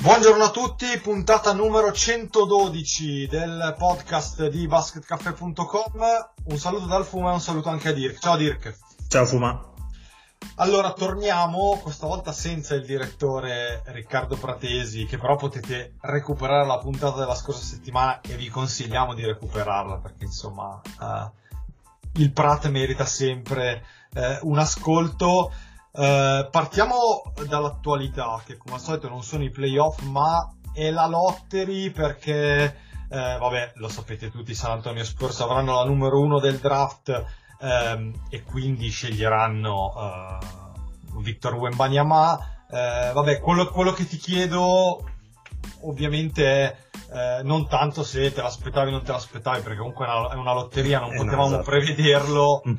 Buongiorno a tutti, puntata numero 112 del podcast di basketcaffè.com. Un saluto dal Fuma e un saluto anche a Dirk. Ciao Dirk. Ciao Fuma. Allora, torniamo, questa volta senza il direttore Riccardo Pratesi, che però potete recuperare la puntata della scorsa settimana e vi consigliamo di recuperarla perché insomma eh, il Prat merita sempre eh, un ascolto. Eh, partiamo dall'attualità, che come al solito non sono i playoff, ma è la lottery perché, eh, vabbè, lo sapete tutti, San Antonio Spurs avranno la numero uno del draft ehm, e quindi sceglieranno eh, Victor Wembanyama. Eh, vabbè, quello, quello che ti chiedo ovviamente è eh, non tanto se te l'aspettavi o non te l'aspettavi, perché comunque è una, è una lotteria, non Eh, no, potevamo esatto. prevederlo Mm.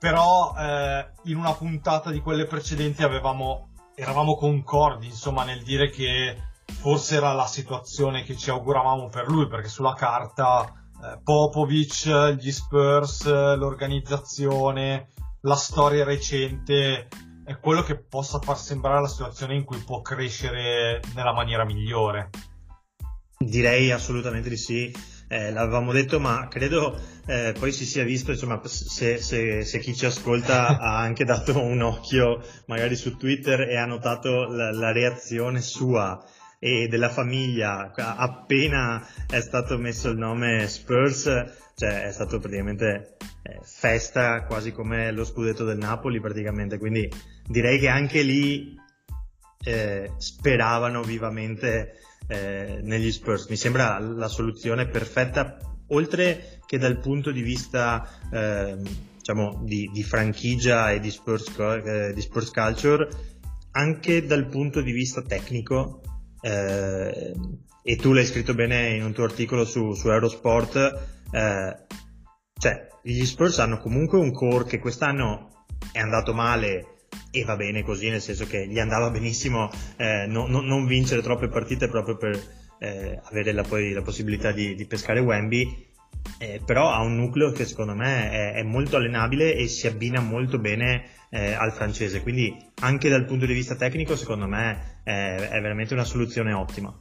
Però eh, in una puntata di quelle precedenti avevamo, eravamo concordi insomma nel dire che forse era la situazione che ci auguravamo per lui perché sulla carta eh, Popovic, gli Spurs, l'organizzazione, la storia recente è quello che possa far sembrare la situazione in cui può crescere nella maniera migliore. Direi assolutamente di sì. Eh, l'avevamo detto, ma credo eh, poi si sia visto, insomma, se, se- se chi ci ascolta ha anche dato un occhio magari su Twitter e ha notato la, la reazione sua e della famiglia. Appena è stato messo il nome Spurs, cioè è stato praticamente eh, festa quasi come lo scudetto del Napoli praticamente, quindi direi che anche lì eh, speravano vivamente eh, negli Spurs. Mi sembra la soluzione perfetta, oltre che dal punto di vista ehm, diciamo di, di franchigia e di Spurs, eh, di Spurs Culture, anche dal punto di vista tecnico. eh, e tu l'hai scritto bene in un tuo articolo su, su Eurosport. eh, cioè, gli Spurs hanno comunque un core che quest'anno è andato male e va bene così, nel senso che gli andava benissimo eh, no- no- non vincere troppe partite proprio per eh, avere la, poi la possibilità di, di pescare Wemby, eh, però ha un nucleo che secondo me è, è molto allenabile e si abbina molto bene eh, al francese, quindi anche dal punto di vista tecnico secondo me è, è veramente una soluzione ottima.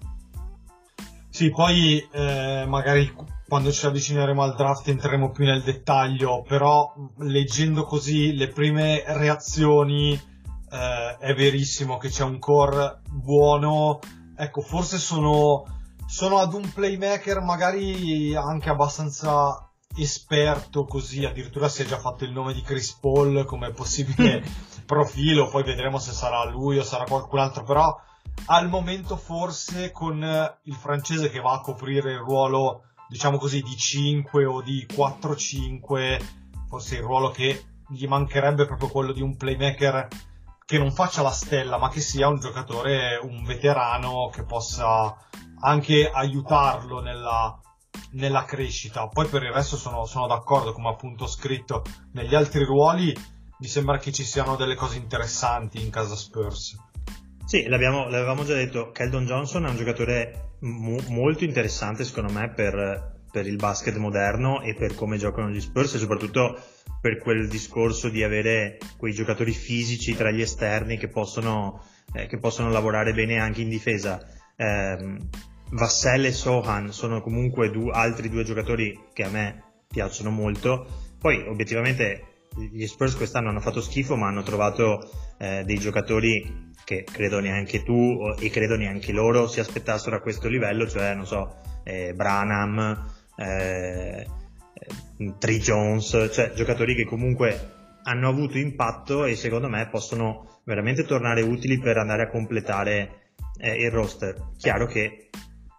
Sì, poi eh, magari quando ci avvicineremo al draft entreremo più nel dettaglio, però leggendo così le prime reazioni eh, è verissimo che c'è un core buono. Ecco, forse sono, sono ad un playmaker magari anche abbastanza esperto così, addirittura si è già fatto il nome di Chris Paul come possibile profilo, poi vedremo se sarà lui o sarà qualcun altro, però al momento forse con il francese che va a coprire il ruolo diciamo così di 5 o di 4-5 forse il ruolo che gli mancherebbe è proprio quello di un playmaker che non faccia la stella ma che sia un giocatore un veterano che possa anche aiutarlo nella, nella crescita. Poi per il resto sono, sono d'accordo come appunto ho scritto negli altri ruoli mi sembra che ci siano delle cose interessanti in casa Spurs. Sì, l'abbiamo- l'avevamo già detto, Keldon Johnson è un giocatore mo- molto interessante secondo me per, per il basket moderno e per come giocano gli Spurs e soprattutto per quel discorso di avere quei giocatori fisici tra gli esterni che possono, eh, che possono lavorare bene anche in difesa. Ehm, Vassell e Sohan sono comunque du- altri due giocatori che a me piacciono molto. Poi obiettivamente gli Spurs quest'anno hanno fatto schifo ma hanno trovato eh, dei giocatori che credo neanche tu e credo neanche loro si aspettassero a questo livello, cioè non so, eh, Branham, eh, eh, Tree Jones, cioè giocatori che comunque hanno avuto impatto e secondo me possono veramente tornare utili per andare a completare eh, il roster. Chiaro che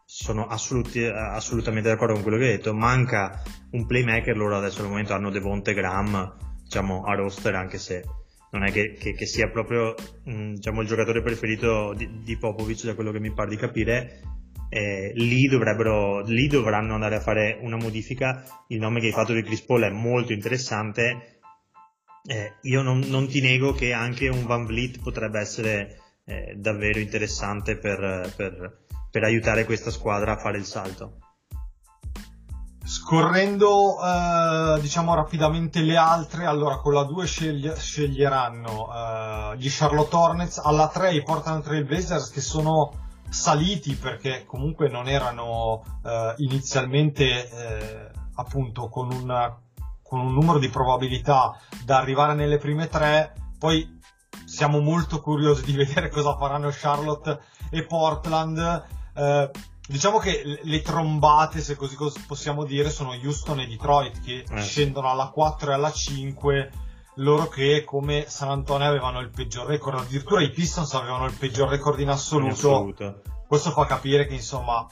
sono assoluti- assolutamente d'accordo con quello che hai detto, manca un playmaker, loro adesso al momento hanno Devonte Graham diciamo a roster anche se non è che, che, che sia proprio mh, diciamo, il giocatore preferito di, di, Popovic, da quello che mi pare di capire. Eh, lì, lì dovranno andare a fare una modifica. Il nome che hai fatto di Chris Paul è molto interessante. Eh, io non, non, ti nego che anche un Van Vliet potrebbe essere eh, davvero interessante per, per, per aiutare questa squadra a fare il salto. Scorrendo eh, diciamo rapidamente le altre, allora con la 2 scegli- sceglieranno eh, gli Charlotte Hornets, alla 3 i Portland Trail Blazers che sono saliti perché comunque non erano eh, inizialmente eh, appunto con, una, con un numero di probabilità da arrivare nelle prime tre, poi siamo molto curiosi di vedere cosa faranno Charlotte e Portland. Eh, Diciamo che le trombate, se così possiamo dire, sono Houston e Detroit che eh. scendono alla 4 e alla 5, loro che come San Antonio avevano il peggior record, addirittura i Pistons avevano il peggior record in assoluto. In assoluto. Questo fa capire che insomma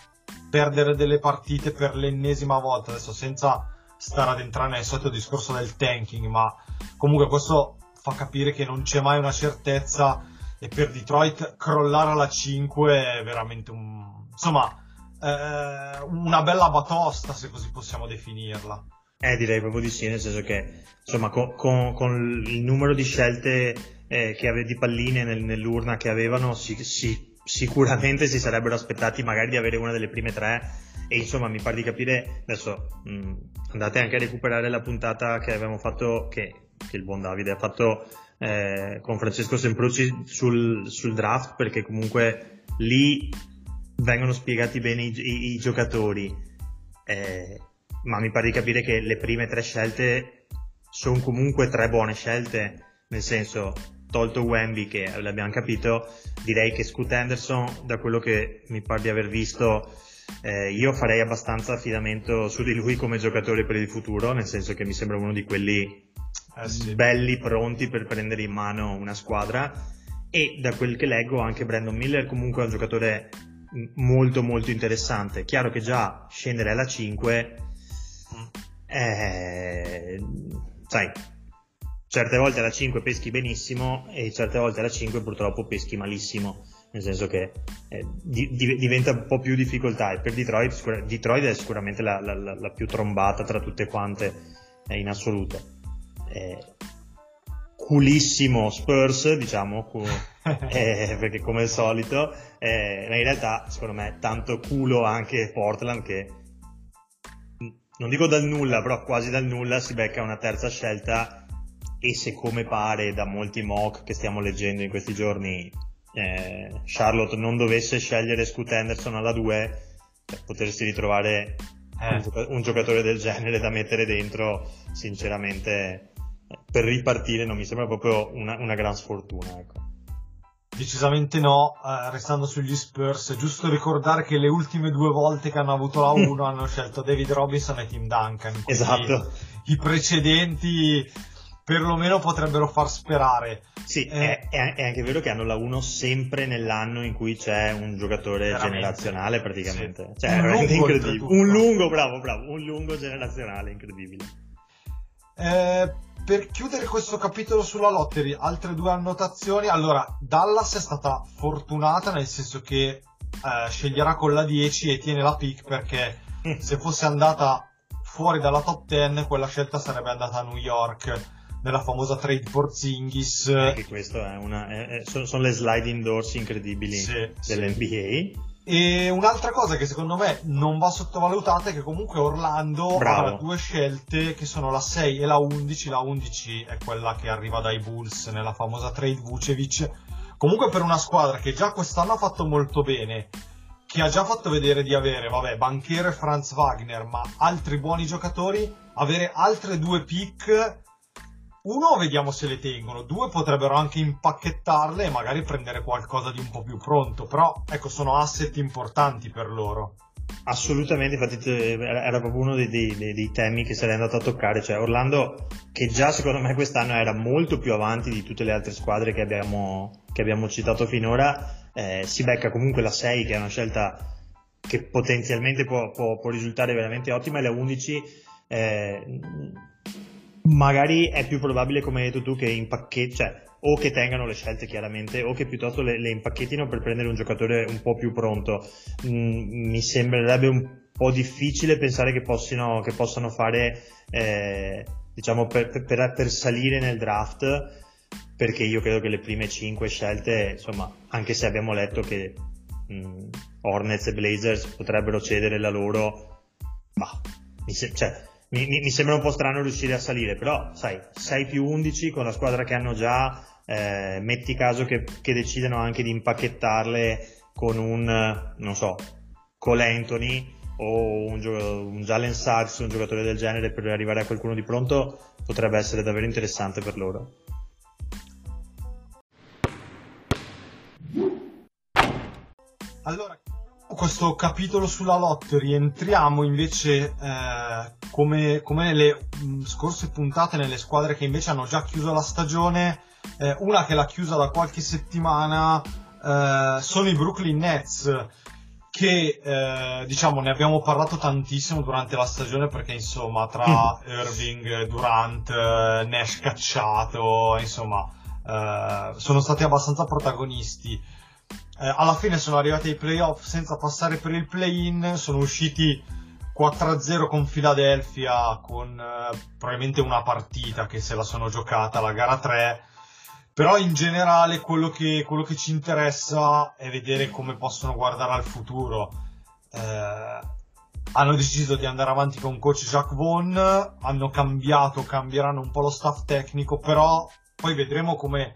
perdere delle partite per l'ennesima volta, adesso senza stare ad entrare nel solito discorso del tanking, ma comunque questo fa capire che non c'è mai una certezza e per Detroit crollare alla 5 è veramente un... insomma eh, una bella batosta, se così possiamo definirla. Eh, direi proprio di sì, nel senso che insomma con, con, con il numero di scelte eh, ave, di palline nel, nell'urna che avevano, si, si, sicuramente si sarebbero aspettati magari di avere una delle prime tre. E insomma, mi pare di capire. Adesso mh, andate anche a recuperare la puntata che abbiamo fatto, che, che il buon Davide ha fatto eh, con Francesco Semprucci sul, sul draft, perché comunque lì vengono spiegati bene i, i, i giocatori, eh, ma mi pare di capire che le prime tre scelte sono comunque tre buone scelte, nel senso, tolto Wemby che l'abbiamo capito, direi che Scoot Anderson, da quello che mi pare di aver visto, eh, io farei abbastanza affidamento su di lui come giocatore per il futuro, nel senso che mi sembra uno di quelli eh sì. belli, pronti per prendere in mano una squadra. E da quel che leggo anche Brandon Miller comunque è un giocatore molto molto interessante. Chiaro che già scendere alla 5 eh, sai, certe volte alla 5 peschi benissimo e certe volte alla 5 purtroppo peschi malissimo. Nel senso che eh, di, diventa un po' più difficoltà e per Detroit, sicur- Detroit è sicuramente la, la, la, la, più trombata tra tutte quante eh, in assoluto. Eh, culissimo Spurs, diciamo, cu- eh, perché come al solito, eh, in realtà secondo me tanto culo anche Portland che non dico dal nulla, però quasi dal nulla si becca una terza scelta e se come pare da molti mock che stiamo leggendo in questi giorni eh, Charlotte non dovesse scegliere Scoot Henderson alla 2 cioè, potersi ritrovare eh. un, gioca- un giocatore del genere da mettere dentro sinceramente per ripartire non mi sembra proprio una, una gran sfortuna. Ecco. Decisamente no, eh, restando sugli Spurs, è giusto ricordare che le ultime due volte che hanno avuto la 1 hanno scelto David Robinson e Tim Duncan. Esatto. I precedenti perlomeno potrebbero far sperare. Sì, eh, è, è, anche vero che hanno la 1 sempre nell'anno in cui c'è un giocatore generazionale praticamente. Sì. Cioè, è incredibile. Un lungo, bravo, bravo, un lungo generazionale, incredibile. Eh, per chiudere questo capitolo sulla lottery, altre due annotazioni. Allora, Dallas è stata fortunata nel senso che eh, sceglierà con la 10 e tiene la pick perché se fosse andata fuori dalla top 10 quella scelta sarebbe andata a New York nella famosa trade Porzingis. Anche questo è una, è, è, sono, sono, le sliding doors incredibili sì, dell'NBA. Sì. E un'altra cosa che secondo me non va sottovalutata è che comunque Orlando Bravo. avrà due scelte che sono la 6 e la 11. La 11 è quella che arriva dai Bulls nella famosa trade Vucevic. Comunque per una squadra che già quest'anno ha fatto molto bene, che ha già fatto vedere di avere, vabbè, Banchero e Franz Wagner, ma altri buoni giocatori, avere altre due pick uno, vediamo se le tengono, due potrebbero anche impacchettarle e magari prendere qualcosa di un po' più pronto, però ecco, sono asset importanti per loro. Assolutamente, infatti era proprio uno dei, dei, dei, temi che sarei andato a toccare, cioè Orlando che già secondo me quest'anno era molto più avanti di tutte le altre squadre che abbiamo, che abbiamo citato finora, eh, si becca comunque la 6 che è una scelta che potenzialmente può, può, può risultare veramente ottima e la 11 eh, magari è più probabile, come hai detto tu, che in pacchetto, cioè o che tengano le scelte chiaramente o che piuttosto le, le impacchettino per prendere un giocatore un po' più pronto. Mm, mi sembrerebbe un po' difficile pensare che, possino, che possano fare eh, diciamo per, per, per, salire nel draft perché io credo che le prime 5 scelte insomma anche se abbiamo letto che mh, mm, Hornets e Blazers potrebbero cedere la loro bah, mi, cioè, mi, mi, sembra un po' strano riuscire a salire però sai 6 più 11 con la squadra che hanno già eh, metti caso che, che decidano anche di impacchettarle con un non so Cole Anthony o un, gio- un Jalen Sachs, un giocatore del genere per arrivare a qualcuno di pronto potrebbe essere davvero interessante per loro. Allora, questo capitolo sulla lottery entriamo invece eh, come, come, nelle mh, scorse puntate nelle squadre che invece hanno già chiuso la stagione eh, una che l'ha chiusa da qualche settimana eh, sono i Brooklyn Nets che eh, diciamo ne abbiamo parlato tantissimo durante la stagione perché insomma tra Irving, Durant, eh, Nash cacciato insomma eh, sono stati abbastanza protagonisti eh, alla fine sono arrivati ai playoff senza passare per il play-in, sono usciti 4-0 con Philadelphia con eh, probabilmente una partita che se la sono giocata la gara 3 però in generale quello che, quello che ci interessa è vedere come possono guardare al futuro. Eh, hanno deciso di andare avanti con coach Jacques Vaughan hanno cambiato, cambieranno un po' lo staff tecnico però poi vedremo come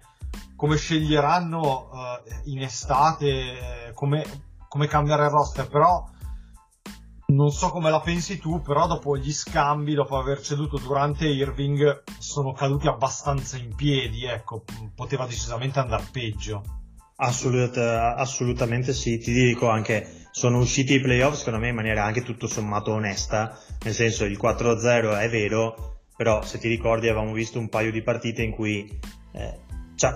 come sceglieranno uh, in estate, eh, come, come cambiare il roster, però non so come la pensi tu, però dopo gli scambi, dopo aver ceduto durante Irving, sono caduti abbastanza in piedi, ecco, poteva decisamente andare peggio. Assolut- assolutamente sì, ti dico anche, sono usciti i playoff secondo me in maniera anche tutto sommato onesta, nel senso il 4-0 è vero, però se ti ricordi avevamo visto un paio di partite in cui eh,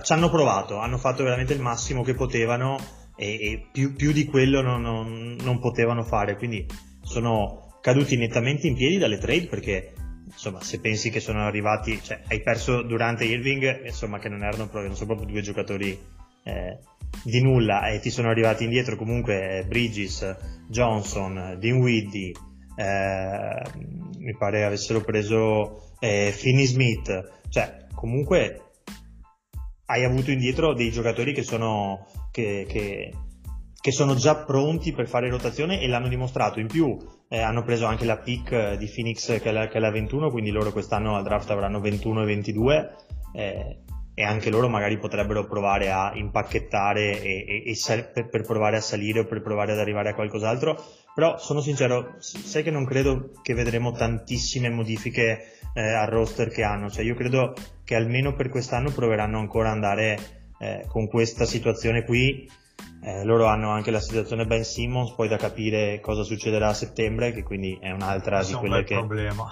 ci hanno provato, hanno fatto veramente il massimo che potevano e, e più, più, di quello non, non, non, potevano fare, quindi sono caduti nettamente in piedi dalle trade perché insomma se pensi che sono arrivati, cioè hai perso durante Irving, insomma che non erano proprio, non sono proprio due giocatori eh, di nulla. E ti sono arrivati indietro comunque Bridges, Johnson, Dinwiddie, eh, mi pare avessero preso eh, Finney Smith, cioè comunque hai avuto indietro dei giocatori che sono, che, che, che sono già pronti per fare rotazione e l'hanno dimostrato. In più eh, hanno preso anche la pick di Phoenix che è la, che è la 21, quindi loro quest'anno al draft avranno 21 e 22. Eh, e anche loro magari potrebbero provare a impacchettare e, e, e sal- per, per, provare a salire o per provare ad arrivare a qualcos'altro. Però sono sincero, sai che non credo che vedremo tantissime modifiche eh, al roster che hanno, cioè io credo che almeno per quest'anno proveranno ancora ad andare eh, con questa situazione qui. Eh, loro hanno anche la situazione Ben Simmons, poi da capire cosa succederà a settembre, che quindi è un'altra di quelle che...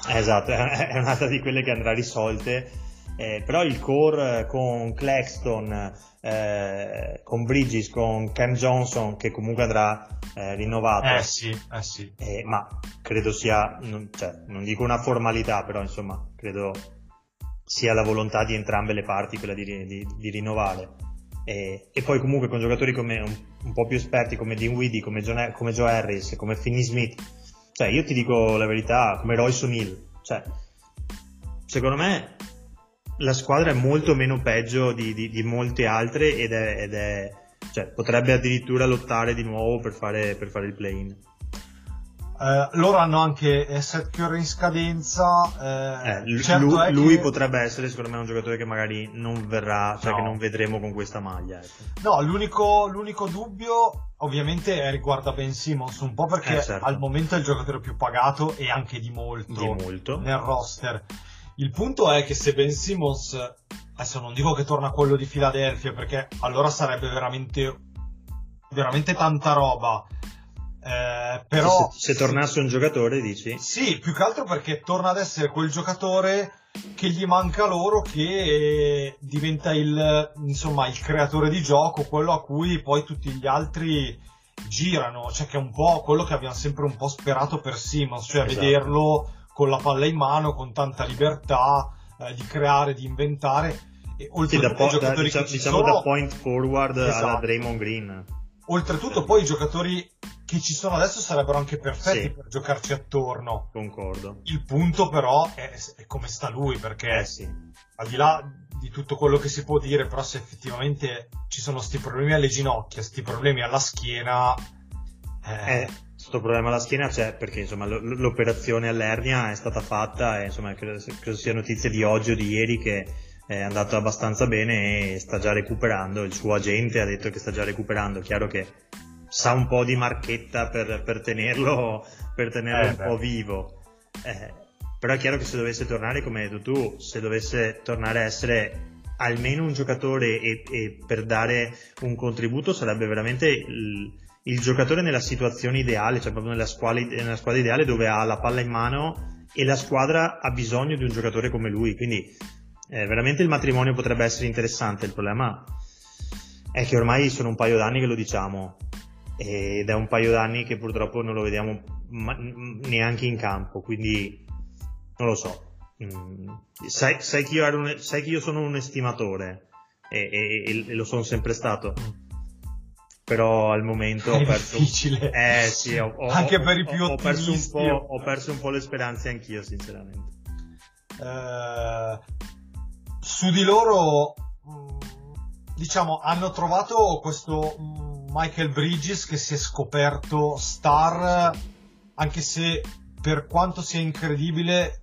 Esatto, è un'altra di quelle che andrà risolte eh, però il core con Claxton, eh, con Bridges, con Cam Johnson che comunque andrà eh, rinnovato. Eh sì, eh sì. Eh, ma credo sia, non, cioè, non dico una formalità, però insomma, credo sia la volontà di entrambe le parti quella di, di, di rinnovare. E, e, poi comunque con giocatori come un, un po' più esperti come Dinwiddie, come, John, come Joe Harris, come Finney Smith, cioè io ti dico la verità, come Royce O'Neill, cioè secondo me la squadra è molto meno peggio di, di, di molte altre ed è, ed è cioè, potrebbe addirittura lottare di nuovo per fare, per fare il play-in. Eh, loro hanno anche Seth Curry in scadenza. Eh, eh, certo lui, lui che... potrebbe essere, secondo me, un giocatore che magari non verrà, cioè no. che non vedremo con questa maglia. Ecco. No, l'unico, l'unico, dubbio, ovviamente, riguarda Ben Simmons, un po' perché eh, certo. al momento è il giocatore più pagato e anche di molto, di molto. nel roster. Il punto è che se Ben Simmons, adesso non dico che torna quello di Philadelphia, perché allora sarebbe veramente, veramente tanta roba. Eh, però se, se, tornasse un giocatore dici? Sì, più che altro perché torna ad essere quel giocatore che gli manca loro che diventa il, insomma, il creatore di gioco, quello a cui poi tutti gli altri girano, cioè che è un po' quello che abbiamo sempre un po' sperato per Simmons, cioè esatto. vederlo con la palla in mano, con tanta libertà eh, di creare, di inventare. E Sì, oltretutto da po- i da- giocatori diciamo, diciamo sono, da point forward Esatto. alla Draymond Green. oltretutto poi i giocatori che ci sono adesso sarebbero anche perfetti Sì. per giocarci attorno. Concordo. Il punto però è, è come sta lui, perché Eh sì. al di là di tutto quello che si può dire, però se effettivamente ci sono sti problemi alle ginocchia, sti problemi alla schiena, eh, Eh, questo problema alla schiena c'è perché insomma l- l'operazione all'ernia è stata fatta e insomma credo, credo sia notizia di oggi o di ieri che è andato abbastanza bene e sta già recuperando. Il suo agente ha detto che sta già recuperando. Chiaro che sa un po' di marchetta per, per tenerlo, per tenerlo Eh, un beh. po' vivo. Eh, però è chiaro che se dovesse tornare, come hai detto tu, se dovesse tornare a essere almeno un giocatore e, e per dare un contributo sarebbe veramente il, il giocatore nella situazione ideale, cioè proprio nella squadra, nella squadra ideale dove ha la palla in mano e la squadra ha bisogno di un giocatore come lui. Quindi eh, veramente il matrimonio potrebbe essere interessante. Il problema è che ormai sono un paio d'anni che lo diciamo ed è un paio d'anni che purtroppo non lo vediamo ma- neanche in campo. Quindi non lo so. Mm, sai, sai che un- sai che io sono un estimatore e, e- e lo sono sempre stato. Però al momento ho È perso. difficile. Eh sì, ho, ho- Anche per i più ho- ho perso un po', ho perso un po' le speranze anch'io, sinceramente. eh, su di loro, mh, diciamo, hanno trovato questo mh, Michael Bridges che si è scoperto star, anche se per quanto sia incredibile,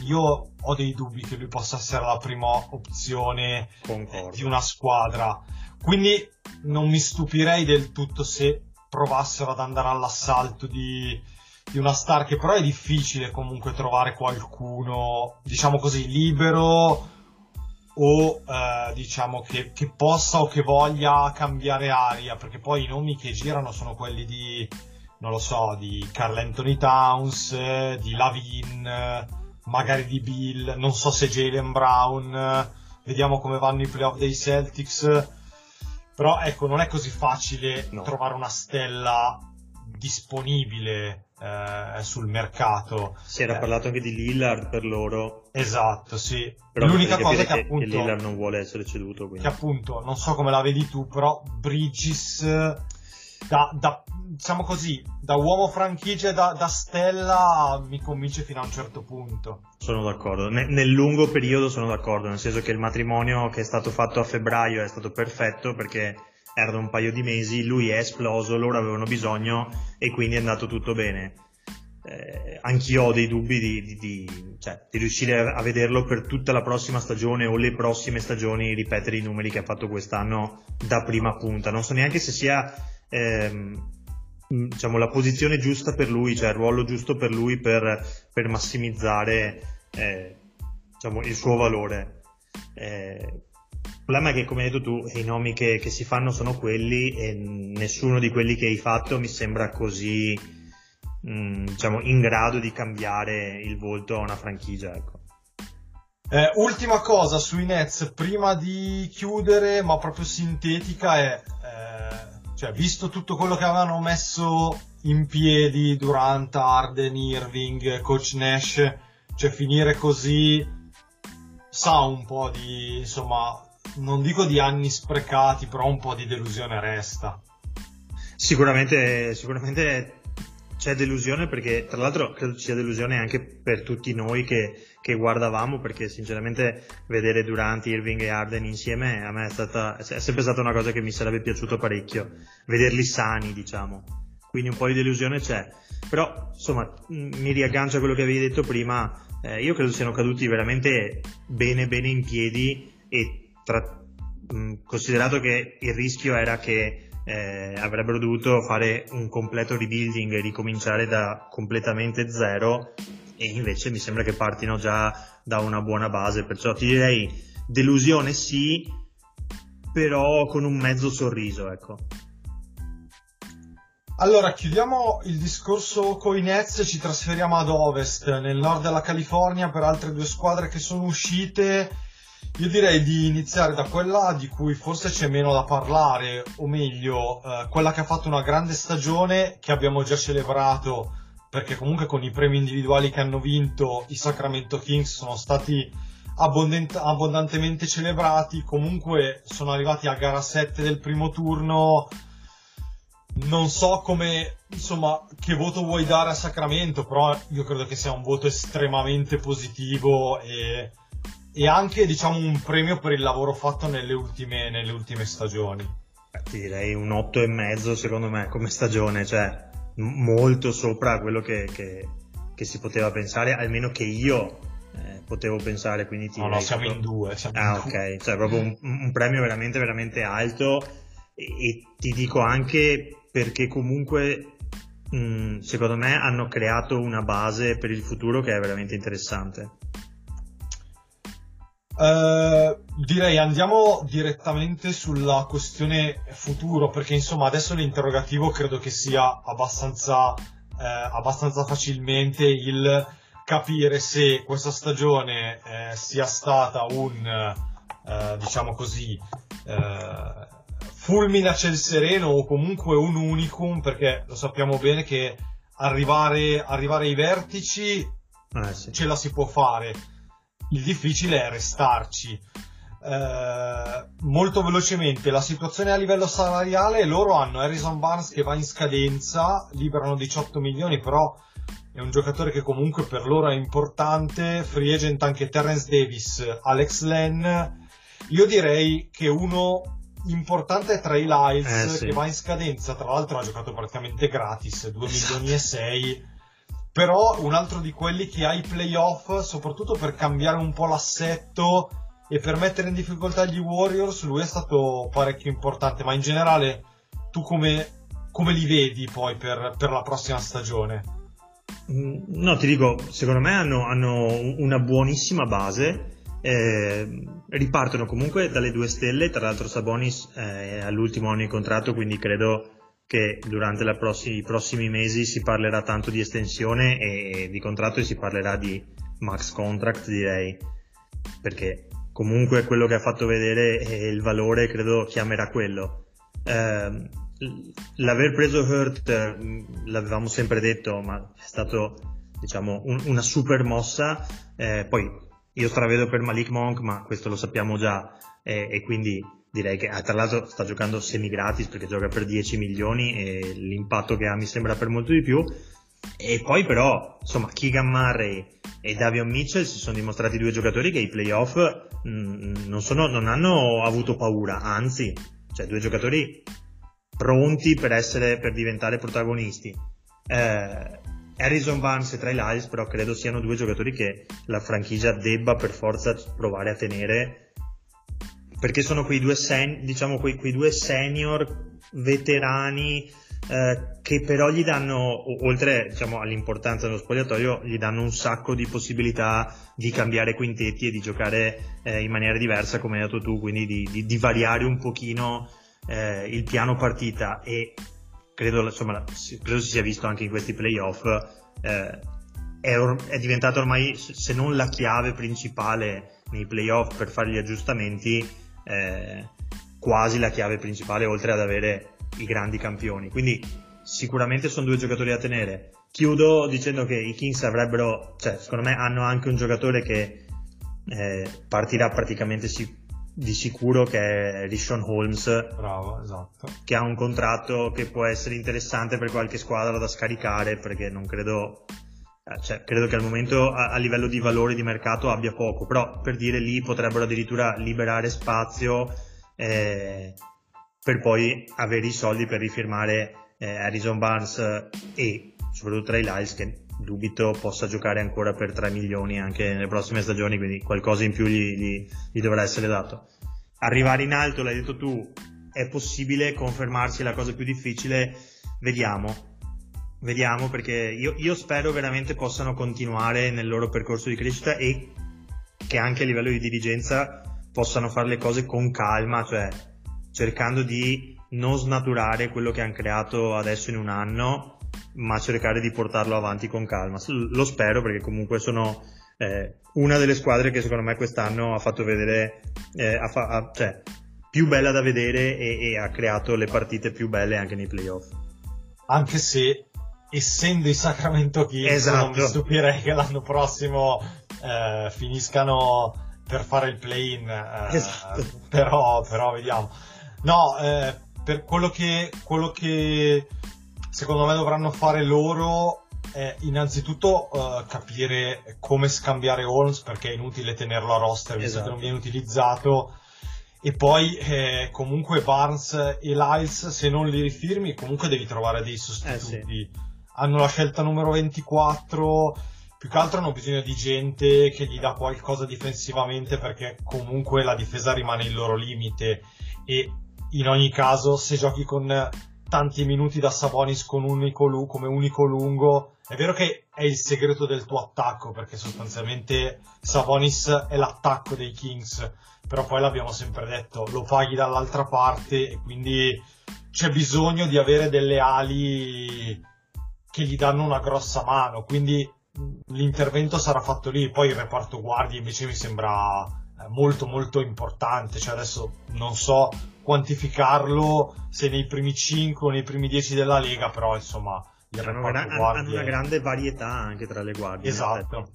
io ho dei dubbi che lui possa essere la prima opzione Concordo. di una squadra. Quindi non mi stupirei del tutto se provassero ad andare all'assalto di, di una star che però è difficile comunque trovare qualcuno, diciamo così, libero o eh, diciamo che, che possa o che voglia cambiare aria, perché poi i nomi che girano sono quelli di, non lo so, di Carl Anthony Towns, di Lavin, magari di Bill, non so se Jalen Brown, vediamo come vanno i playoff dei Celtics. Però ecco, non è così facile No. trovare una stella disponibile eh, sul mercato. Si era Eh, parlato anche di Lillard per loro, Esatto, sì. però L'unica cosa che che, appunto, che Lillard non vuole essere ceduto. Quindi. che appunto, non so come la vedi tu, però Bridges, da, da- diciamo così, da uomo franchigia e da, da stella mi convince fino a un certo punto. Sono d'accordo. Ne- nel lungo periodo sono d'accordo, nel senso che il matrimonio che è stato fatto a febbraio è stato perfetto perché erano un paio di mesi, lui è esploso, loro avevano bisogno e quindi è andato tutto bene. Eh, anch'io ho dei dubbi di, di- di- cioè, di riuscire a, a vederlo per tutta la prossima stagione o le prossime stagioni ripetere i numeri che ha fatto quest'anno da prima punta. Non so neanche se sia ehm, mh, diciamo, la posizione giusta per lui, cioè il ruolo giusto per lui per, per massimizzare eh, diciamo, il suo valore. Eh, il problema è che, come hai detto tu, i nomi che, che si fanno sono quelli e nessuno di quelli che hai fatto mi sembra così, mh, diciamo, in grado di cambiare il volto a una franchigia. Ecco. Eh, ultima cosa sui Nets, prima di chiudere, ma proprio sintetica, è, eh, cioè, visto tutto quello che avevano messo in piedi Durant, Arden, Irving, Coach Nash, cioè finire così sa un po' di, insomma, non dico di anni sprecati, però un po' di delusione resta. Sicuramente, sicuramente c'è delusione perché, tra l'altro, credo ci sia delusione anche per tutti noi che, che guardavamo perché, sinceramente, vedere Durant, Irving e Arden insieme a me è, stata, è sempre stata una cosa che mi sarebbe piaciuto parecchio, vederli sani, diciamo. Quindi un po' di delusione c'è. Però, insomma, mi riaggancio a quello che avevi detto prima. eh, io credo siano caduti veramente bene, bene in piedi e tra- mh, considerato che il rischio era che eh, avrebbero dovuto fare un completo rebuilding e ricominciare da completamente zero e invece mi sembra che partino già da una buona base perciò ti direi delusione sì però con un mezzo sorriso ecco Allora, chiudiamo il discorso con i Nets e ci trasferiamo ad ovest, nel nord della California, per altre due squadre che sono uscite. Io direi di iniziare da quella di cui forse c'è meno da parlare, o meglio, eh, quella che ha fatto una grande stagione che abbiamo già celebrato, perché comunque con i premi individuali che hanno vinto i Sacramento Kings sono stati abbondant- abbondantemente celebrati, comunque sono arrivati a gara 7 del primo turno, non so come, insomma, che voto vuoi dare a Sacramento, però io credo che sia un voto estremamente positivo e, e anche, diciamo, un premio per il lavoro fatto nelle ultime, nelle ultime stagioni. Ti direi un 8,5 secondo me come stagione, cioè molto sopra quello che, che, che si poteva pensare, almeno che io eh, potevo pensare. Quindi ti no, no, siamo proprio... in due. Siamo ah, in due. ok, cioè proprio un, un, premio veramente, veramente alto. E, e ti dico anche perché comunque mh, secondo me hanno creato una base per il futuro che è veramente interessante. Uh, direi andiamo direttamente sulla questione futuro perché insomma adesso l'interrogativo credo che sia abbastanza, eh, abbastanza facilmente il capire se questa stagione eh, sia stata un eh, diciamo così eh, fulmine a ciel sereno o comunque un unicum perché lo sappiamo bene che arrivare, arrivare ai vertici eh, sì. ce la si può fare il difficile è restarci eh, molto velocemente la situazione a livello salariale loro hanno Harrison Barnes che va in scadenza liberano 18 milioni però è un giocatore che comunque per loro è importante free agent anche Terence Davis Alex Len io direi che uno importante è Trey Lyles eh, sì. che va in scadenza, tra l'altro ha giocato praticamente gratis, 2 esatto. milioni e 6. Però un altro di quelli che ha i playoff, soprattutto per cambiare un po' l'assetto e per mettere in difficoltà gli Warriors, lui è stato parecchio importante. Ma in generale, tu come, come li vedi poi per, per la prossima stagione? Mm, no, ti dico, secondo me hanno, hanno una buonissima base eh, ripartono comunque dalle due stelle, tra l'altro Sabonis eh, è all'ultimo anno di contratto, quindi credo che durante prossima, i prossimi mesi si parlerà tanto di estensione e di contratto e si parlerà di max contract direi, perché comunque quello che ha fatto vedere e il valore credo chiamerà quello. Eh, l'aver preso Hurt l'avevamo sempre detto, ma è stato diciamo un, una super mossa, eh, poi io stravedo per Malik Monk, ma questo lo sappiamo già. E, e quindi direi che ah, tra l'altro sta giocando semi gratis perché gioca per 10 milioni e l'impatto che ha mi sembra per molto di più. E poi però, insomma, Keegan Murray e Davion Mitchell si sono dimostrati due giocatori che i playoff mh, mm, non, sono, non hanno avuto paura, anzi, cioè due giocatori pronti per, essere, per diventare protagonisti. Eh, Harrison Barnes e Trey Lyles però credo siano due giocatori che la franchigia debba per forza provare a tenere perché sono quei due, sen- diciamo, quei, quei due senior veterani eh, che però gli danno, oltre diciamo, all'importanza dello spogliatoio, gli danno un sacco di possibilità di cambiare quintetti e di giocare eh, in maniera diversa, come hai detto tu, quindi di, di, di variare un pochino eh, il piano partita. E credo, insomma, credo si sia visto anche in questi playoff, eh, è, or- è diventato ormai, se non la chiave principale nei playoff per fare gli aggiustamenti, eh, quasi la chiave principale oltre ad avere i grandi campioni. Quindi sicuramente sono due giocatori da tenere. Chiudo dicendo che i Kings avrebbero, cioè secondo me hanno anche un giocatore che eh, partirà praticamente si- di sicuro che è Rishon Holmes Bravo, esatto. che ha un contratto che può essere interessante per qualche squadra da scaricare perché non credo cioè, credo che al momento a, a, livello di valore di mercato abbia poco però per dire lì potrebbero addirittura liberare spazio eh, per poi avere i soldi per rifirmare eh, Harrison Barnes e soprattutto Trey Lyles che dubito possa giocare ancora per 3 milioni anche nelle prossime stagioni, quindi qualcosa in più gli, gli, gli dovrà essere dato. Arrivare in alto, l'hai detto tu, è possibile, confermarsi la cosa più difficile, vediamo. Vediamo perché io, io spero veramente possano continuare nel loro percorso di crescita e che anche a livello di dirigenza possano fare le cose con calma, cioè cercando di non snaturare quello che hanno creato adesso in un anno ma cercare di portarlo avanti con calma. Lo spero perché comunque sono eh, una delle squadre che secondo me quest'anno ha fatto vedere, eh, ha fa- ha, cioè, più bella da vedere e, e, ha creato le partite più belle anche nei playoff. Anche se, essendo i Sacramento Kings, esatto. non mi stupirei che l'anno prossimo eh, finiscano per fare il play-in, eh, Esatto. però, però vediamo. No, eh, per quello che, quello che secondo me dovranno fare loro è innanzitutto eh, capire come scambiare Holmes perché è inutile tenerlo a roster visto Esatto. che non viene utilizzato e poi eh, comunque Barnes e Lyles se non li rifirmi comunque devi trovare dei sostituti hanno la scelta numero 24 più che altro hanno bisogno di gente che gli dà qualcosa difensivamente perché comunque la difesa rimane il loro limite. E in ogni caso se giochi con tanti minuti da Sabonis con unico lu- come unico lungo è vero che è il segreto del tuo attacco perché sostanzialmente Sabonis è l'attacco dei Kings. Però poi l'abbiamo sempre detto lo paghi dall'altra parte e quindi c'è bisogno di avere delle ali che gli danno una grossa mano quindi l'intervento sarà fatto lì poi il reparto guardie invece mi sembra eh, molto molto importante cioè adesso non so quantificarlo se nei primi 5 o nei primi 10 della Lega però insomma il hanno, reparto gra- guardie hanno una grande varietà anche tra le guardie. Esatto.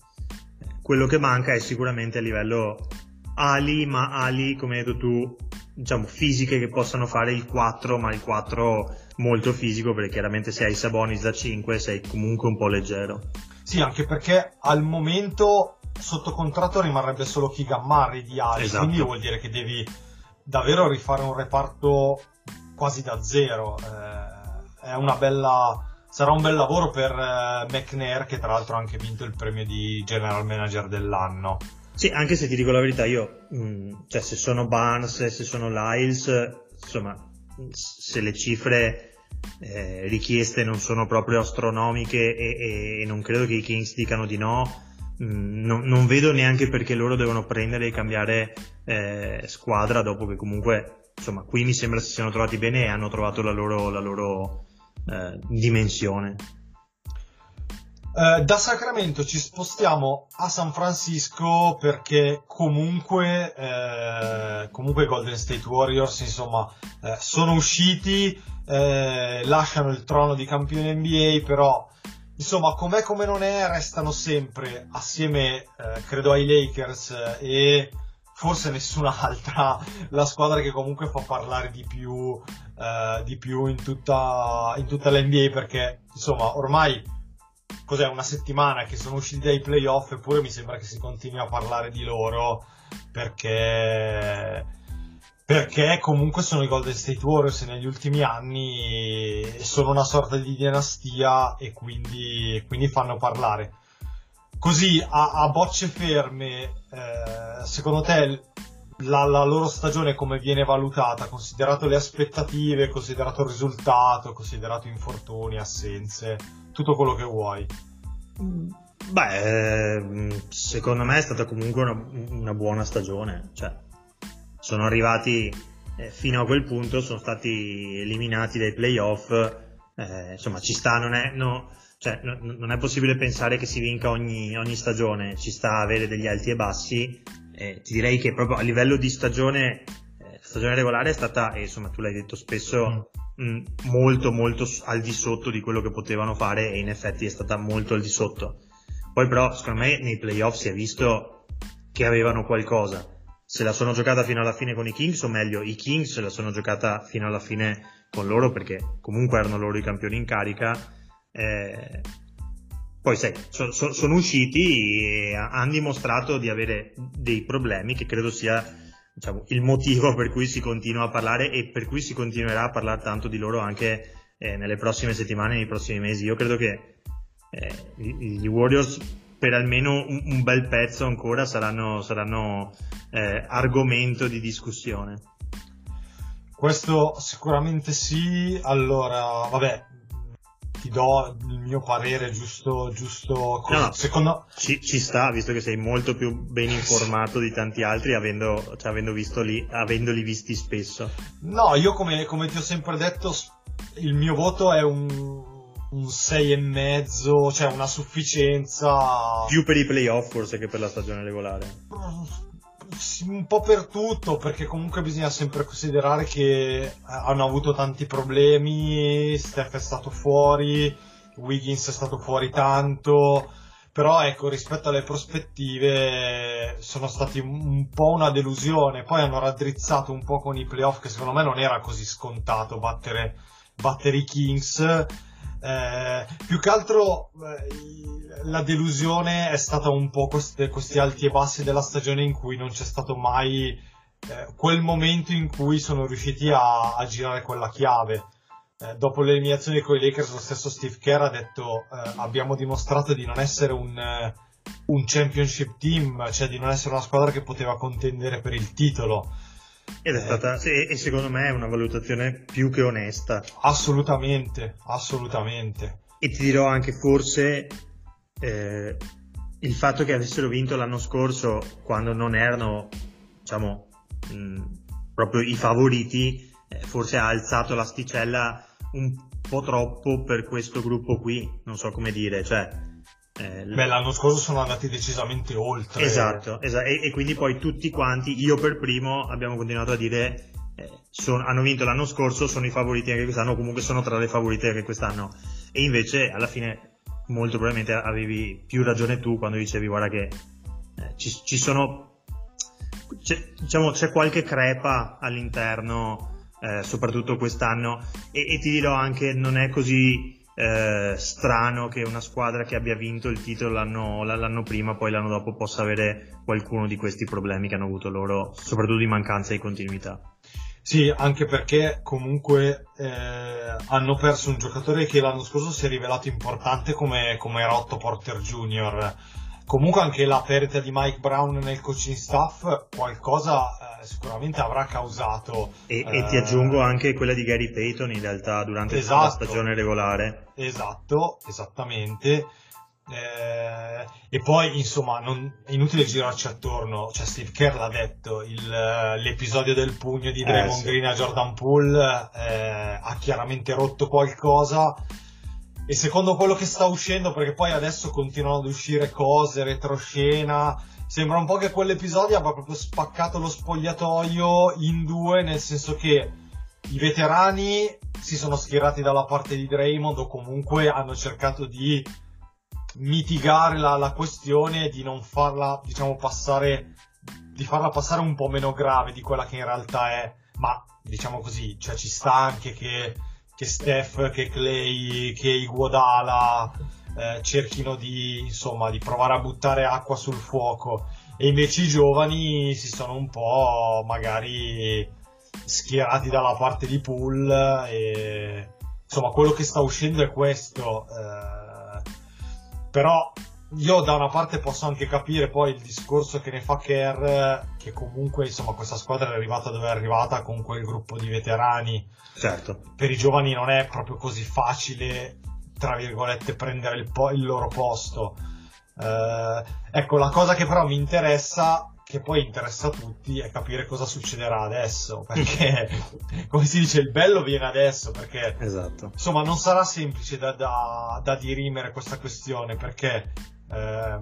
Quello che manca è sicuramente a livello ali, ma ali, come hai detto tu, diciamo fisiche che possano fare il 4, ma il 4 molto fisico, perché chiaramente se hai Sabonis da 5 sei comunque un po' leggero. Sì, anche perché al momento sotto contratto rimarrebbe solo Murray di Ali, Esatto. quindi vuol dire che devi davvero rifare un reparto quasi da zero. Eh, è una bella, sarà un bel lavoro per eh, McNair, che tra l'altro ha anche vinto il premio di General Manager dell'anno. Sì, anche se ti dico la verità, io, mh, cioè se sono Barnes, se sono Lyles, insomma, se le cifre eh, richieste non sono proprio astronomiche e, e non credo che i Kings dicano di no, mh, non, non vedo neanche perché loro devono prendere e cambiare eh, squadra dopo che comunque, insomma, qui mi sembra si siano trovati bene e hanno trovato la loro, la loro eh, dimensione. Eh, da Sacramento ci spostiamo a San Francisco perché comunque, eh, comunque i Golden State Warriors insomma eh, sono usciti, eh, lasciano il trono di campione NBA però insomma com'è come non è restano sempre assieme eh, credo ai Lakers e forse nessun'altra la squadra che comunque fa parlare di più, di più in tutta, in tutta la NBA perché insomma ormai cos'è una settimana che sono usciti dai playoff eppure mi sembra che si continui a parlare di loro perché perché comunque sono i Golden State Warriors negli ultimi anni sono una sorta di dinastia e quindi, quindi fanno parlare. Così a, a bocce ferme eh, secondo te la, la loro stagione come viene valutata considerato le aspettative considerato il risultato considerato infortuni assenze tutto quello che vuoi Beh, ehm, secondo me è stata comunque una, una buona stagione. Cioè, sono arrivati eh, fino a quel punto, sono stati eliminati dai playoff. eh, insomma, ci sta, non è, no, cioè, no- non è possibile pensare che si vinca ogni, ogni stagione, ci sta avere degli alti e bassi. Eh, ti direi che proprio a livello di stagione, eh, stagione regolare è stata, e insomma, tu l'hai detto spesso, mh, molto molto s- al di sotto di quello che potevano fare e in effetti è stata molto al di sotto. Poi però secondo me nei playoff si è visto che avevano qualcosa. Se la sono giocata fino alla fine con i Kings, o meglio, i Kings se la sono giocata fino alla fine con loro perché comunque erano loro i campioni in carica. Eh, poi sai, so- so- sono usciti e ha- hanno dimostrato di avere dei problemi che credo sia diciamo, il motivo per cui si continua a parlare e per cui si continuerà a parlare tanto di loro anche eh, nelle prossime settimane, nei prossimi mesi. Io credo che eh, gli Warriors per almeno un, un bel pezzo ancora saranno, saranno eh, argomento di discussione. Questo sicuramente sì. Allora, vabbè, ti do il mio parere giusto, giusto così. No, no. Secondo, Ci, ci sta, visto che sei molto più ben informato di tanti altri, avendo, cioè, avendo visto lì, avendoli visti spesso. no, io come, come ti ho sempre detto, il mio voto è un, un 6 e mezzo, cioè una sufficienza. Più per i playoff forse che per la stagione regolare. Un po' per tutto, perché comunque bisogna sempre considerare che eh, hanno avuto tanti problemi, Steph è stato fuori, Wiggins è stato fuori tanto, però ecco, rispetto alle prospettive sono stati un po' una delusione, poi hanno raddrizzato un po' con i playoff che secondo me non era così scontato battere, battere i Kings. Eh, più che altro eh, la delusione è stata un po' queste, questi alti e bassi della stagione in cui non c'è stato mai eh, quel momento in cui sono riusciti a, a girare quella chiave eh, dopo l'eliminazione con i Lakers lo stesso Steve Kerr ha detto eh, abbiamo dimostrato di non essere un, eh, un, championship team, cioè di non essere una squadra che poteva contendere per il titolo. Ed è stata, e, e secondo me è una valutazione più che onesta. Assolutamente, assolutamente. E ti dirò anche forse eh, il fatto che avessero vinto l'anno scorso quando non erano, diciamo, mh, proprio i favoriti, eh, forse ha alzato l'asticella un po' troppo per questo gruppo qui, non so come dire, cioè... Eh, Beh, l'anno scorso sono andati decisamente oltre. Esatto, esatto. E, e, quindi poi tutti quanti, io per primo, abbiamo continuato a dire eh, son, hanno vinto l'anno scorso, sono i favoriti anche quest'anno, comunque sono tra le favorite anche quest'anno. E invece alla fine molto probabilmente avevi più ragione tu quando dicevi guarda che eh, ci, ci, sono c'è, diciamo, c'è qualche crepa all'interno eh, soprattutto quest'anno e, e, ti dirò anche non è così eh, strano che una squadra che abbia vinto il titolo l'anno, l'anno, prima poi l'anno dopo possa avere qualcuno di questi problemi che hanno avuto loro soprattutto di mancanza di continuità sì, anche perché comunque eh, hanno perso un giocatore che l'anno scorso si è rivelato importante come, come era Otto Porter Jr. Comunque anche la perdita di Mike Brown nel coaching staff qualcosa eh, sicuramente avrà causato. E, eh, e, ti aggiungo anche quella di Gary Payton in realtà durante esatto, la stagione regolare. Esatto, esattamente. Eh, e poi insomma non, è inutile girarci attorno, cioè Steve Kerr l'ha detto, il, l'episodio del pugno di Draymond eh, sì. Green a Jordan Poole eh, ha chiaramente rotto qualcosa e secondo quello che sta uscendo, perché poi adesso continuano ad uscire cose, retroscena, sembra un po' che quell'episodio abbia proprio spaccato lo spogliatoio in due, nel senso che i veterani si sono schierati dalla parte di Draymond o comunque hanno cercato di mitigare la, la questione di non farla, diciamo, passare, di farla passare un po' meno grave di quella che in realtà è, ma diciamo così, cioè ci sta anche che che Steph, che Clay, che Iguodala eh, cerchino di, insomma, di provare a buttare acqua sul fuoco. E invece i giovani si sono un po' magari schierati dalla parte di Pool e insomma quello che sta uscendo è questo eh, però io da una parte posso anche capire poi il discorso che ne fa Kerr, che comunque insomma questa squadra è arrivata dove è arrivata con quel gruppo di veterani. Certo. Per i giovani non è proprio così facile, tra virgolette, prendere il, po- il loro posto. Eh, ecco, la cosa che però mi interessa, che poi interessa a tutti, è capire cosa succederà adesso. Perché, come si dice, il bello viene adesso. Perché, esatto. insomma, non sarà semplice da, da, da dirimere questa questione. Perché eh,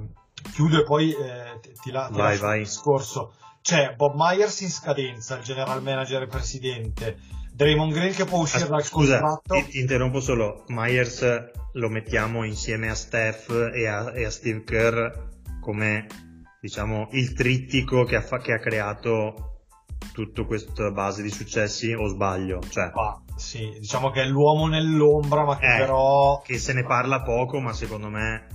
chiudo e poi eh, ti, la, ti vai, vai. il discorso. C'è Bob Myers in scadenza, il general manager e presidente. Draymond Green che può uscire As- dal scusa, contratto. Ti interrompo solo. Myers lo mettiamo insieme a Steph e a, e a Steve Kerr come diciamo il trittico che ha, fa- che ha creato tutta questa base di successi o sbaglio? Cioè, ah, sì, diciamo che è l'uomo nell'ombra, ma che eh, però. Che se ne parla poco, ma secondo me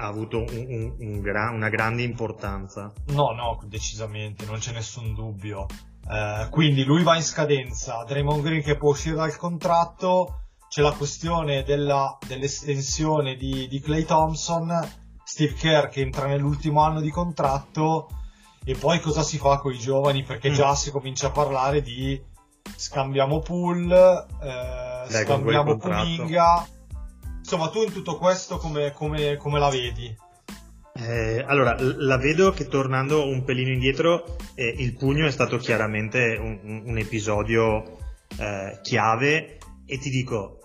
ha avuto un, un, un gra- una grande importanza. No, no, decisamente, non c'è nessun dubbio. Eh, quindi lui va in scadenza, Draymond Green che può uscire dal contratto, c'è la questione della, dell'estensione di, di Clay Thompson, Steve Kerr che entra nell'ultimo anno di contratto e poi cosa si fa con i giovani perché mm. già si comincia a parlare di scambiamo pool, eh, Dai, scambiamo Kuminga Insomma, tu in tutto questo come, come, come la vedi? Eh, allora, la vedo che tornando un pelino indietro, eh, il pugno è stato chiaramente un, un episodio eh, chiave e ti dico,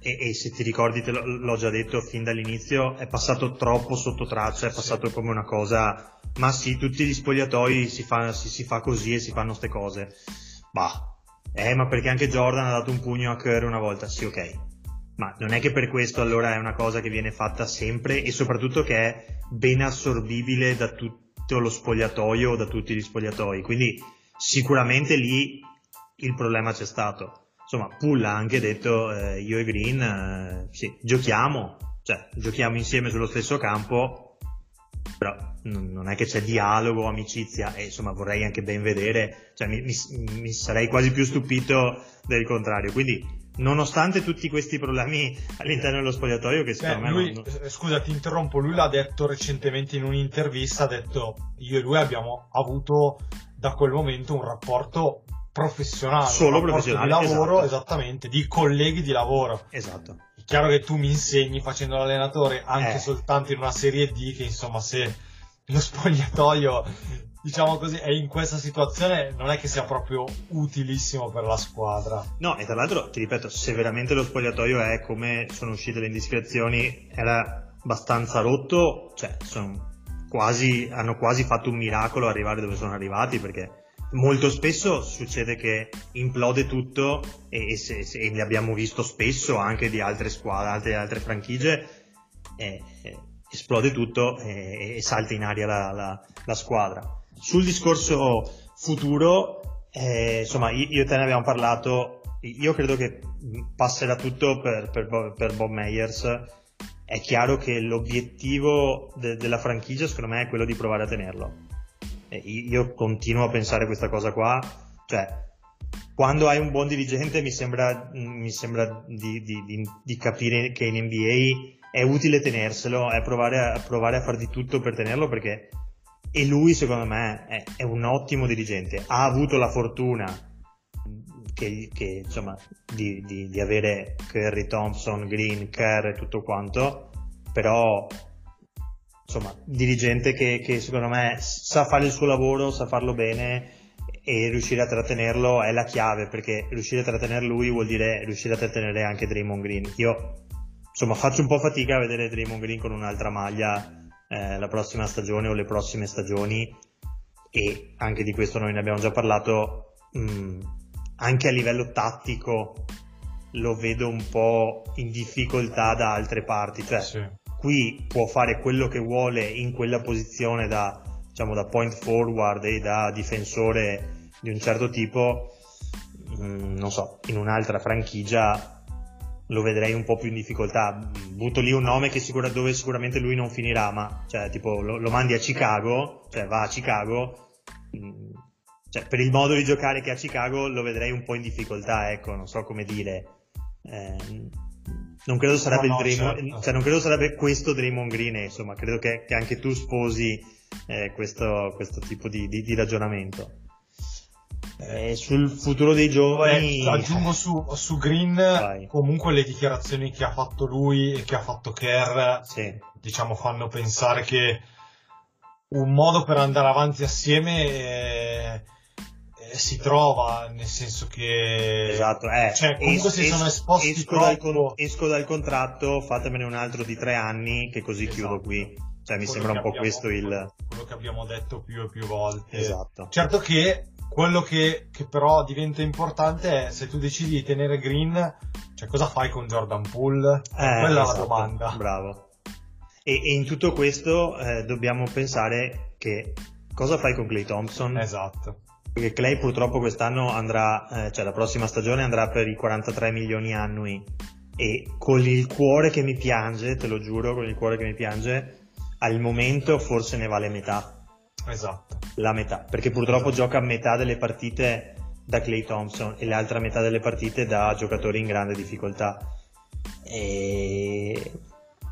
e, e, se ti ricordi, te l'ho già detto fin dall'inizio, è passato troppo sotto traccia, è passato sì. come una cosa, ma sì, tutti gli spogliatoi si fa, si, si fa così e si fanno queste cose. Bah, eh, ma perché anche Jordan ha dato un pugno a Kerr una volta? Sì, ok ma non è che per questo allora è una cosa che viene fatta sempre e soprattutto che è ben assorbibile da tutto lo spogliatoio o da tutti gli spogliatoi. Quindi sicuramente lì il problema c'è stato. Insomma, Pull ha anche detto eh, io e Green eh, sì, giochiamo, cioè giochiamo insieme sullo stesso campo, però non è che c'è dialogo, amicizia e insomma vorrei anche ben vedere, cioè mi, mi, mi sarei quasi più stupito del contrario. Quindi nonostante tutti questi problemi all'interno dello spogliatoio che secondo Beh, me lui, non... eh, scusa ti interrompo lui l'ha detto recentemente in un'intervista ha detto io e lui abbiamo avuto da quel momento un rapporto professionale Solo un rapporto professionale, di lavoro esatto. esattamente di colleghi di lavoro esatto è chiaro che tu mi insegni facendo l'allenatore anche Eh. soltanto in una serie D che insomma se lo spogliatoio diciamo così è in questa situazione non è che sia proprio utilissimo per la squadra no e tra l'altro ti ripeto se veramente lo spogliatoio è come sono uscite le indiscrezioni era abbastanza rotto cioè sono quasi hanno quasi fatto un miracolo arrivare dove sono arrivati perché molto spesso succede che implode tutto e, e, se, se- e ne abbiamo visto spesso anche di altre squadre, altre, altre franchigie, e- e esplode tutto e, e salta in aria la, la- la squadra. Sul discorso futuro, eh, insomma, io, e te ne abbiamo parlato, io credo che passerà tutto per, per, per Bob Meyers. È chiaro che l'obiettivo de- della franchigia secondo me è quello di provare a tenerlo. E io continuo a pensare questa cosa qua, cioè quando hai un buon dirigente mi sembra, mi sembra di, di- di- di capire che in NBA è utile tenerselo, è provare a, provare a far di tutto per tenerlo perché e lui secondo me è, è un ottimo dirigente, ha avuto la fortuna che, che, insomma, di, di- di avere Curry, Thompson, Green, Kerr e tutto quanto, però insomma, dirigente che, che secondo me sa fare il suo lavoro, sa farlo bene e riuscire a trattenerlo è la chiave perché riuscire a trattenere lui vuol dire riuscire a trattenere anche Draymond Green. Io insomma faccio un po' fatica a vedere Draymond Green con un'altra maglia eh, la prossima stagione o le prossime stagioni. E anche di questo noi ne abbiamo già parlato. Mh, anche a livello tattico lo vedo un po' in difficoltà da altre parti. Cioè Sì. qui può fare quello che vuole in quella posizione da, diciamo, da point forward e da difensore di un certo tipo, mm, non so, in un'altra franchigia lo vedrei un po' più in difficoltà. Butto lì un nome che sicura- dove sicuramente lui non finirà, ma cioè, tipo, lo, lo mandi a Chicago, cioè va a Chicago, mm, cioè, per il modo di giocare che ha a Chicago lo vedrei un po' in difficoltà, ecco, non so come dire. Eh, non credo sarebbe No, no, certo. cioè, non credo sarebbe questo Draymond Green, insomma, credo che, che anche tu sposi eh, questo, questo tipo di, di- di ragionamento. Eh, sul futuro dei giovani, Beh, aggiungo su, su Green Vai. comunque le dichiarazioni che ha fatto lui e che ha fatto Kerr sì, diciamo fanno pensare che un modo per andare avanti assieme eh, eh, si trova nel senso che esatto, eh, cioè comunque es- si sono es- esposti esco, dal con- esco dal contratto, fatemene un altro di tre anni, che così Esatto. chiudo qui. Cioè, mi Quello sembra un po' abbiamo- questo il... quello che abbiamo detto più e più volte Esatto. certo che quello che, che però diventa importante è se tu decidi di tenere Green cioè cosa fai con Jordan Poole? Eh, quella è la esatto, domanda. Bravo. E, e in tutto questo eh, dobbiamo pensare che cosa fai con Clay Thompson? esatto. Perché Clay purtroppo quest'anno andrà, eh, cioè la prossima stagione andrà per i 43 milioni annui. E con il cuore che mi piange, te lo giuro, con il cuore che mi piange, al momento forse ne vale metà, esatto la metà, perché purtroppo gioca metà delle partite da Clay Thompson e l'altra metà delle partite da giocatori in grande difficoltà. E...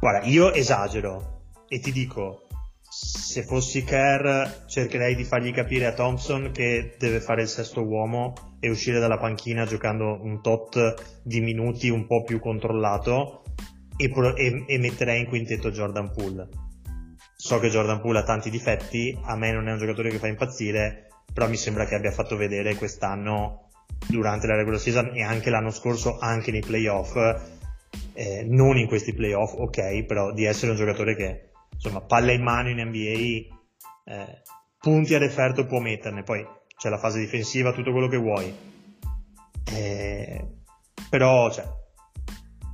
Guarda, io esagero e ti dico, se fossi Kerr cercherei di fargli capire a Thompson che deve fare il sesto uomo e uscire dalla panchina giocando un tot di minuti un po' più controllato e, pro- e- e metterei in quintetto Jordan Poole. So che Jordan Poole ha tanti difetti, a me non è un giocatore che fa impazzire, però mi sembra che abbia fatto vedere quest'anno durante la regular season e anche l'anno scorso, anche nei playoff, eh, non in questi playoff, ok, però di essere un giocatore che insomma palla in mano in NBA, eh, punti a referto può metterne, poi c'è la fase difensiva, tutto quello che vuoi. Eh, però, cioè,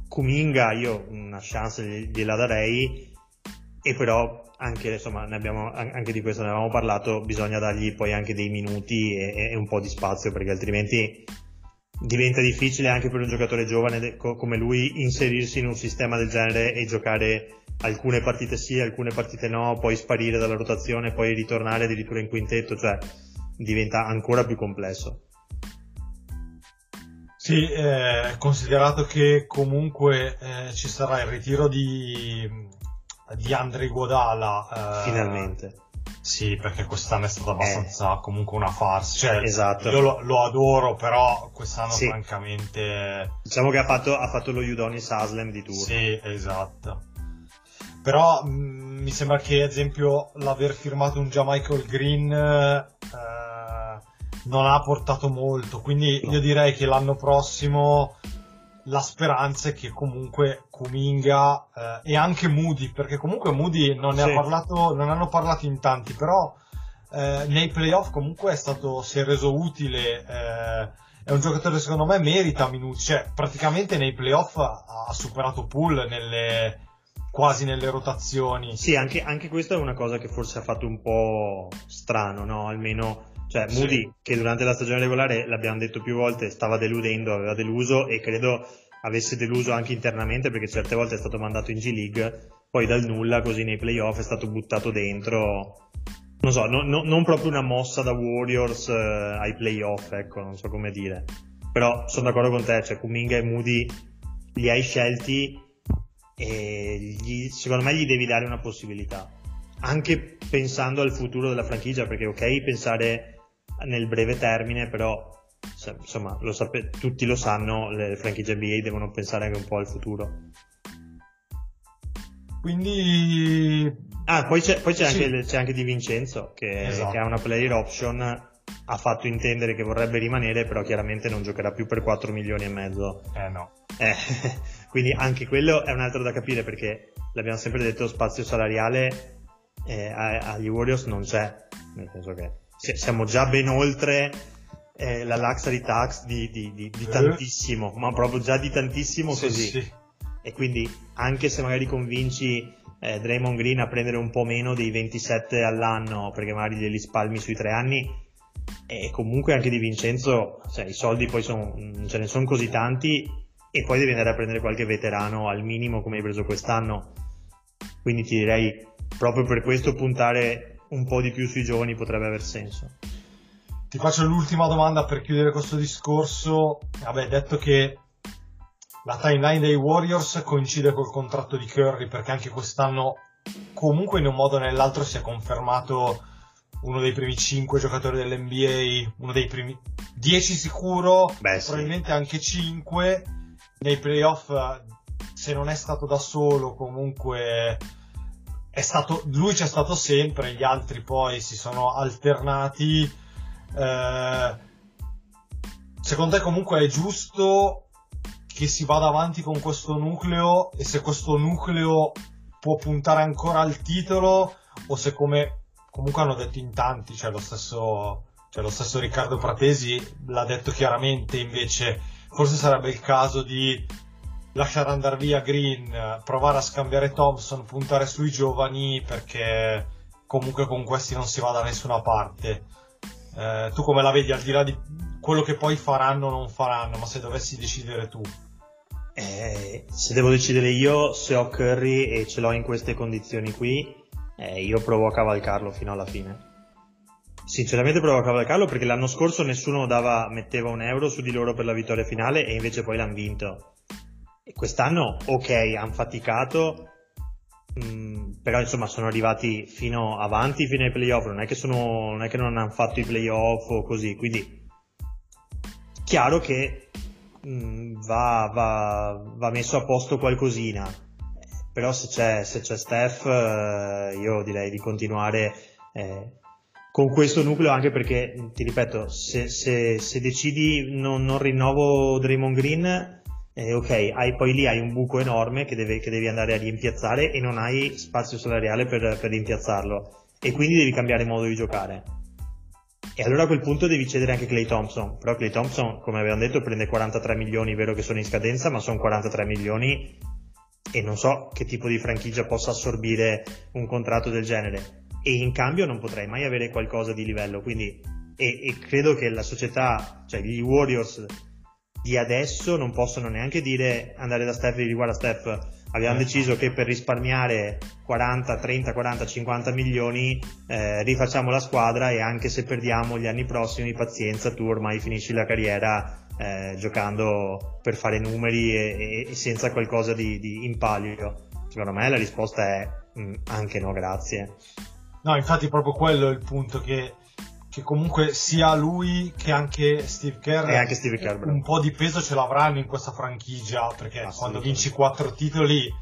Kuminga io una chance gliela darei e però anche, insomma, abbiamo, anche di questo ne avevamo parlato, bisogna dargli poi anche dei minuti e, e un po' di spazio perché altrimenti diventa difficile anche per un giocatore giovane come lui inserirsi in un sistema del genere e giocare alcune partite sì, alcune partite no, poi sparire dalla rotazione, poi ritornare addirittura in quintetto, cioè diventa ancora più complesso. Sì, eh, considerato che comunque eh, ci sarà il ritiro di, di Andrei Guadala. Eh, Finalmente. Sì, perché quest'anno è stata abbastanza eh. comunque una farsa. Cioè, esatto. Io lo, lo, adoro, però quest'anno sì. francamente... Diciamo che ha fatto, ha fatto lo Udonis Aslam di turno. Sì, esatto. Però mh, mm, mi sembra che, ad esempio, l'aver firmato un Michael Green eh, non ha portato molto. Quindi no. io direi che l'anno prossimo la speranza è che comunque Kuminga eh, e anche Moody, perché comunque Moody non ne sì. ha parlato, non hanno parlato in tanti, però eh, nei playoff comunque è stato, si è reso utile, eh, è un giocatore secondo me merita minuti, cioè praticamente nei playoff ha, ha superato Pool nelle, quasi nelle rotazioni. Sì, anche, anche questa è una cosa che forse ha fatto un po' strano, no? Almeno cioè, Moody, sì. che durante la stagione regolare, l'abbiamo detto più volte, stava deludendo, aveva deluso e credo avesse deluso anche internamente perché certe volte è stato mandato in G League, poi dal nulla, così nei playoff, è stato buttato dentro. Non so, no, no, non proprio una mossa da Warriors eh, ai playoff, ecco, non so come dire. Però sono d'accordo con te, cioè Kuminga e Moody li hai scelti e gli, secondo me gli devi dare una possibilità. Anche pensando al futuro della franchigia, perché ok pensare nel breve termine, però insomma lo sape- tutti lo sanno, le franchigie NBA devono pensare anche un po' al futuro. Quindi... Ah, poi c'è, poi c'è, sì. anche, c'è anche, Di Vincenzo che, esatto. che ha una player option, ha fatto intendere che vorrebbe rimanere, però chiaramente non giocherà più per 4 milioni e mezzo. Eh no. Eh, quindi anche quello è un altro da capire perché l'abbiamo sempre detto, spazio salariale eh, agli Warriors non c'è, nel senso che siamo già ben oltre eh, la luxury tax di, di, di, di eh. tantissimo, ma proprio già di tantissimo sì, così. Sì. E quindi anche se magari convinci eh, Draymond Green a prendere un po' meno dei 27 all'anno, perché magari glieli spalmi sui tre anni, e comunque anche di Vincenzo, cioè, i soldi poi sono, ce ne sono così tanti, e poi devi andare a prendere qualche veterano al minimo come hai preso quest'anno. Quindi ti direi proprio per questo puntare un po' di più sui giovani potrebbe aver senso. Ti faccio l'ultima domanda per chiudere questo discorso. Vabbè, detto che la timeline dei Warriors coincide col contratto di Curry perché anche quest'anno comunque in un modo o nell'altro si è confermato uno dei primi 5 giocatori dell'NBA, uno dei primi 10 sicuro, Beh, probabilmente sì. anche 5 nei playoff se non è stato da solo comunque stato, lui c'è stato sempre, gli altri poi si sono alternati. Eh, secondo te comunque è giusto che si vada avanti con questo nucleo e se questo nucleo può puntare ancora al titolo o se come comunque hanno detto in tanti, cioè lo stesso, cioè lo stesso Riccardo Pratesi l'ha detto chiaramente invece forse sarebbe il caso di lasciare andare via Green, provare a scambiare Thompson, puntare sui giovani perché comunque con questi non si va da nessuna parte. Eh, tu come la vedi al di là di quello che poi faranno o non faranno, ma se dovessi decidere tu? Eh, se devo decidere io, se ho Curry e ce l'ho in queste condizioni qui, eh, io provo a cavalcarlo fino alla fine. Sinceramente provo a cavalcarlo perché l'anno scorso nessuno dava, metteva un euro su di loro per la vittoria finale e invece poi l'hanno vinto quest'anno, ok, hanno faticato, mh, mm, però insomma sono arrivati fino avanti, fino ai playoff, non è che, sono, non, è che non hanno fatto i playoff o così, quindi chiaro che mh, mm, va, va, va, messo a posto qualcosina, però se c'è, se c'è Steph eh, io direi di continuare eh, con questo nucleo anche perché, ti ripeto, se, se, se decidi non, non rinnovo Draymond Green eh, ok, hai, poi lì hai un buco enorme che, deve, che, devi andare a rimpiazzare e non hai spazio salariale per, per rimpiazzarlo e quindi devi cambiare modo di giocare. E allora a quel punto devi cedere anche Clay Thompson. Però Clay Thompson, come avevamo detto, prende 43 milioni, vero che sono in scadenza, ma sono 43 milioni e non so che tipo di franchigia possa assorbire un contratto del genere. E in cambio non potrei mai avere qualcosa di livello. Quindi, e, e credo che la società, cioè gli Warriors di adesso non possono neanche dire andare da Steph e dire guarda Steph abbiamo deciso che per risparmiare 40, 30, 40, 50 milioni eh, rifacciamo la squadra e anche se perdiamo gli anni prossimi pazienza tu ormai finisci la carriera eh, giocando per fare numeri e, e senza qualcosa di, di, in palio. Secondo me la risposta è mh, mm, anche no grazie. No infatti proprio quello è il punto che che comunque sia lui che anche Steve Kerr, e anche Steve Kerr un po' di peso ce l'avranno in questa franchigia perché quando vinci quattro titoli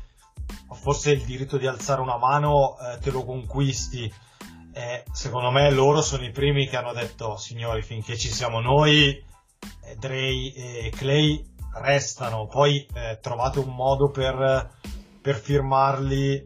forse il diritto di alzare una mano eh, te lo conquisti. Eh, secondo me loro sono i primi che hanno detto signori finché ci siamo noi eh, Dre e Clay restano poi eh, trovate un modo per, per firmarli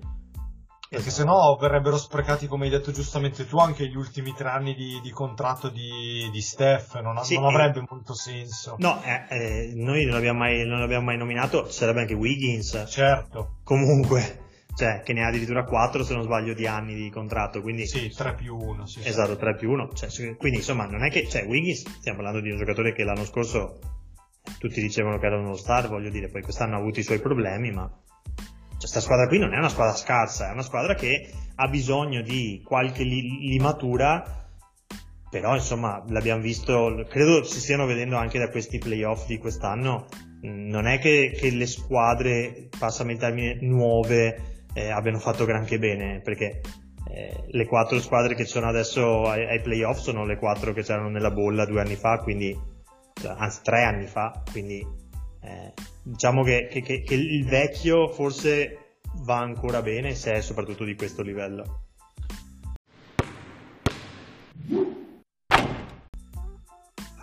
perché se no verrebbero sprecati, come hai detto giustamente tu, anche gli ultimi tre anni di, di contratto di, di Steph, non, sì, non avrebbe eh, molto senso. No, eh, eh, noi non l'abbiamo, mai, non l'abbiamo mai nominato, sarebbe anche Wiggins. Certo. Comunque, cioè, che ne ha addirittura 4 se non sbaglio di anni di contratto, quindi... Sì, 3 più 1. Sì, esatto, sì. 3 più 1. Cioè, quindi insomma, non è che... Cioè, Wiggins, stiamo parlando di un giocatore che l'anno scorso tutti dicevano che era uno star, voglio dire, poi quest'anno ha avuto i suoi problemi, ma questa squadra qui non è una squadra scarsa, è una squadra che ha bisogno di qualche li- limatura, però insomma l'abbiamo visto, credo si stiano vedendo anche da questi playoff di quest'anno, non è che, che le squadre, passami il termine, nuove eh, abbiano fatto granché bene, perché eh, le quattro squadre che sono adesso ai, ai, playoff sono le quattro che c'erano nella bolla due anni fa, quindi, cioè, anzi tre anni fa, quindi eh, diciamo che, che, che, il vecchio forse va ancora bene se è soprattutto di questo livello.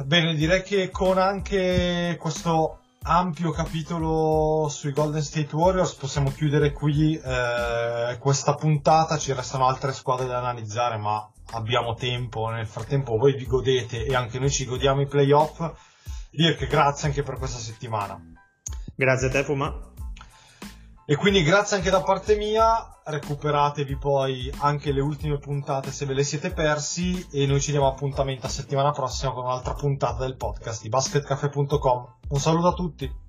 Bene, direi che con anche questo ampio capitolo sui Golden State Warriors possiamo chiudere qui eh, questa puntata, ci restano altre squadre da analizzare ma abbiamo tempo, nel frattempo voi vi godete e anche noi ci godiamo i playoff Dirk, grazie anche per questa settimana. Grazie a te, Fuma. E quindi grazie anche da parte mia, recuperatevi poi anche le ultime puntate se ve le siete persi e noi ci diamo appuntamento a settimana prossima con un'altra puntata del podcast di basketcafe.com. Un saluto a tutti.